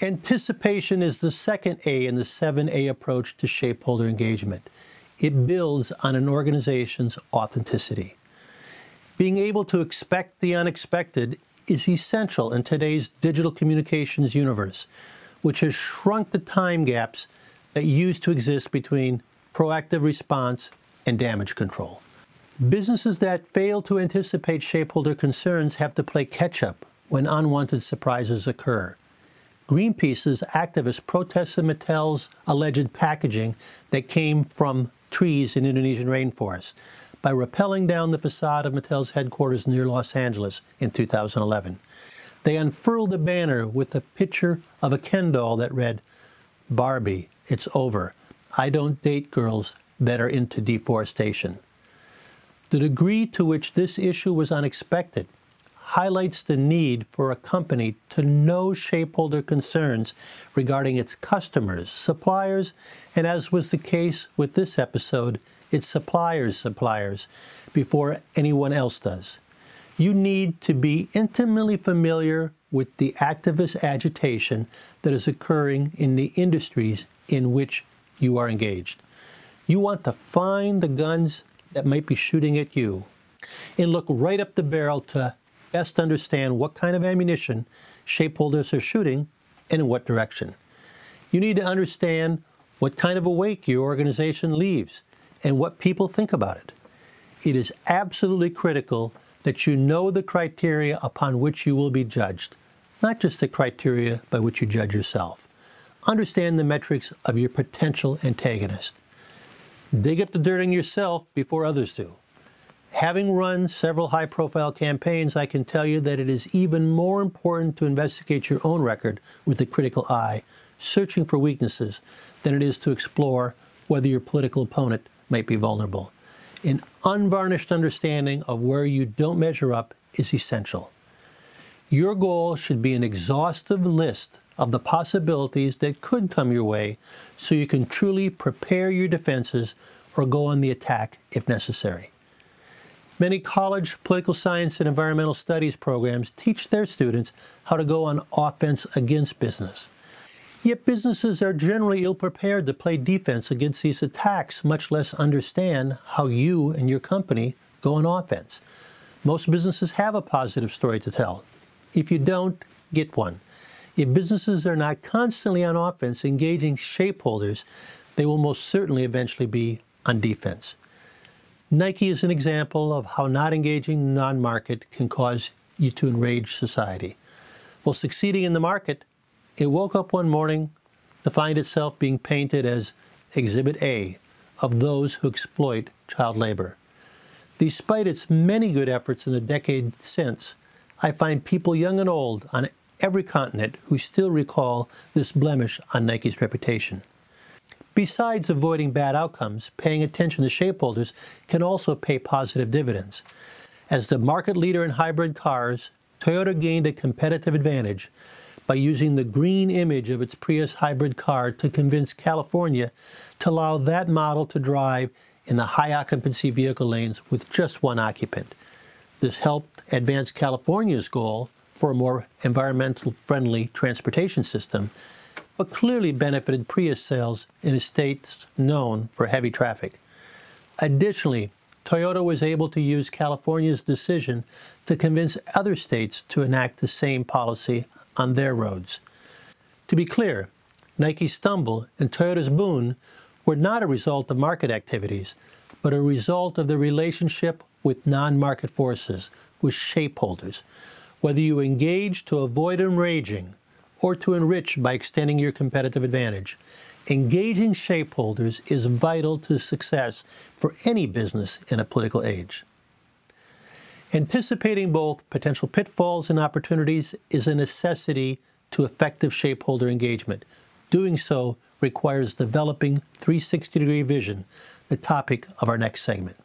Anticipation is the second A in the 7A approach to shapeholder engagement. It builds on an organization's authenticity. Being able to expect the unexpected is essential in today's digital communications universe, which has shrunk the time gaps that used to exist between proactive response and damage control. Businesses that fail to anticipate shapeholder concerns have to play catch up when unwanted surprises occur. Greenpeace's activists protested Mattel's alleged packaging that came from trees in Indonesian rainforest by rappelling down the facade of Mattel's headquarters near Los Angeles in 2011. They unfurled a banner with a picture of a Ken doll that read, Barbie, it's over. I don't date girls that are into deforestation. The degree to which this issue was unexpected highlights the need for a company to know shapeholder concerns regarding its customers, suppliers, and as was the case with this episode, its suppliers' suppliers before anyone else does. You need to be intimately familiar with the activist agitation that is occurring in the industries in which you are engaged. You want to find the guns that might be shooting at you and look right up the barrel to best understand what kind of ammunition shapeholders are shooting and in what direction. You need to understand what kind of a wake your organization leaves and what people think about it. It is absolutely critical that you know the criteria upon which you will be judged, not just the criteria by which you judge yourself. Understand the metrics of your potential antagonist. Dig up the dirt on yourself before others do. Having run several high profile campaigns, I can tell you that it is even more important to investigate your own record with a critical eye, searching for weaknesses, than it is to explore whether your political opponent might be vulnerable. An unvarnished understanding of where you don't measure up is essential. Your goal should be an exhaustive list of the possibilities that could come your way so you can truly prepare your defenses or go on the attack if necessary. Many college political science and environmental studies programs teach their students how to go on offense against business. Yet businesses are generally ill prepared to play defense against these attacks, much less understand how you and your company go on offense. Most businesses have a positive story to tell. If you don't, get one. If businesses are not constantly on offense, engaging shapeholders, they will most certainly eventually be on defense. Nike is an example of how not engaging the non market can cause you to enrage society. While succeeding in the market, it woke up one morning to find itself being painted as Exhibit A of those who exploit child labor. Despite its many good efforts in the decade since, I find people young and old on every continent who still recall this blemish on Nike's reputation. Besides avoiding bad outcomes, paying attention to shapeholders can also pay positive dividends. As the market leader in hybrid cars, Toyota gained a competitive advantage by using the green image of its Prius hybrid car to convince California to allow that model to drive in the high occupancy vehicle lanes with just one occupant. This helped advance California's goal for a more environmental friendly transportation system but clearly benefited Prius sales in a state known for heavy traffic. Additionally, Toyota was able to use California's decision to convince other states to enact the same policy on their roads. To be clear, Nike's stumble and Toyota's boon were not a result of market activities, but a result of the relationship with non market forces, with shapeholders. Whether you engage to avoid enraging or to enrich by extending your competitive advantage. Engaging shapeholders is vital to success for any business in a political age. Anticipating both potential pitfalls and opportunities is a necessity to effective shapeholder engagement. Doing so requires developing 360 degree vision, the topic of our next segment.